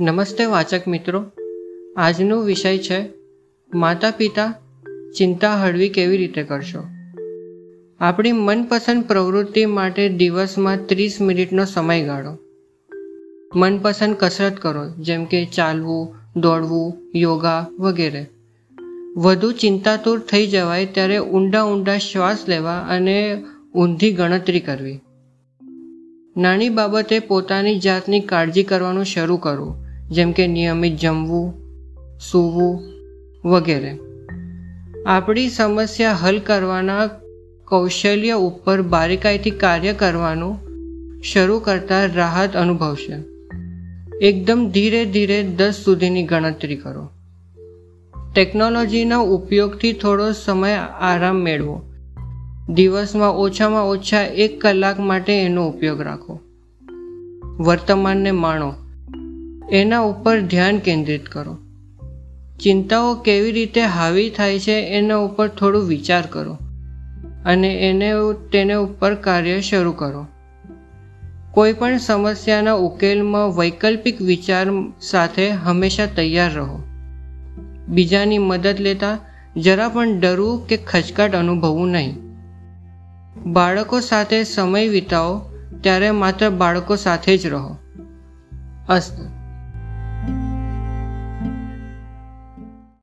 નમસ્તે વાચક મિત્રો. આજનો વિષય છે માતા પિતા ચિંતા હળવી કેવી રીતે કરશો? આપણી મનપસંદ પ્રવૃત્તિ માટે દિવસમાં ત્રીસ મિનિટનો સમય ગાળો. મનપસંદ કસરત કરો, જેમ કે ચાલવું, દોડવું, યોગા વગેરે. વધુ ચિંતાતુર થઈ જવાય ત્યારે ઊંડા ઊંડા શ્વાસ લેવા અને ઊંધી ગણતરી કરવી. નાની બાબતે પોતાની જાતની કાળજી કરવાનું શરૂ કરવું જેમ કે નિયમિત જમવું, સૂવું વગેરે. આપણી સમસ્યા હલ કરવાના કૌશલ્ય ઉપર બારીકાઈથી કાર્ય કરવાનું શરૂ કરતા રાહત અનુભવશે. એકદમ ધીરે ધીરે દસ સુધીની ગણતરી કરો. ટેકનોલોજીના ઉપયોગથી થોડો સમય આરામ મેળવો. દિવસમાં ઓછામાં ઓછા એક કલાક માટે એનો ઉપયોગ રાખો. વર્તમાનને માણો. એના ઉપર ધ્યાન કેન્દ્રિત કરો. ચિંતાઓ કેવી રીતે હાવી થાય છે એના ઉપર થોડું વિચાર કરો અને એને તેને ઉપર કાર્ય શરૂ કરો. કોઈ પણ સમસ્યાના ઉકેલમાં વૈકલ્પિક વિચાર સાથે હંમેશા તૈયાર રહો. બીજાની મદદ લેતા જરા પણ ડરવું કે ખચકાટ અનુભવવું નહીં. બાળકો સાથે સમય વિતાવો, ત્યારે માત્ર બાળકો સાથે જ રહો. અસ્ત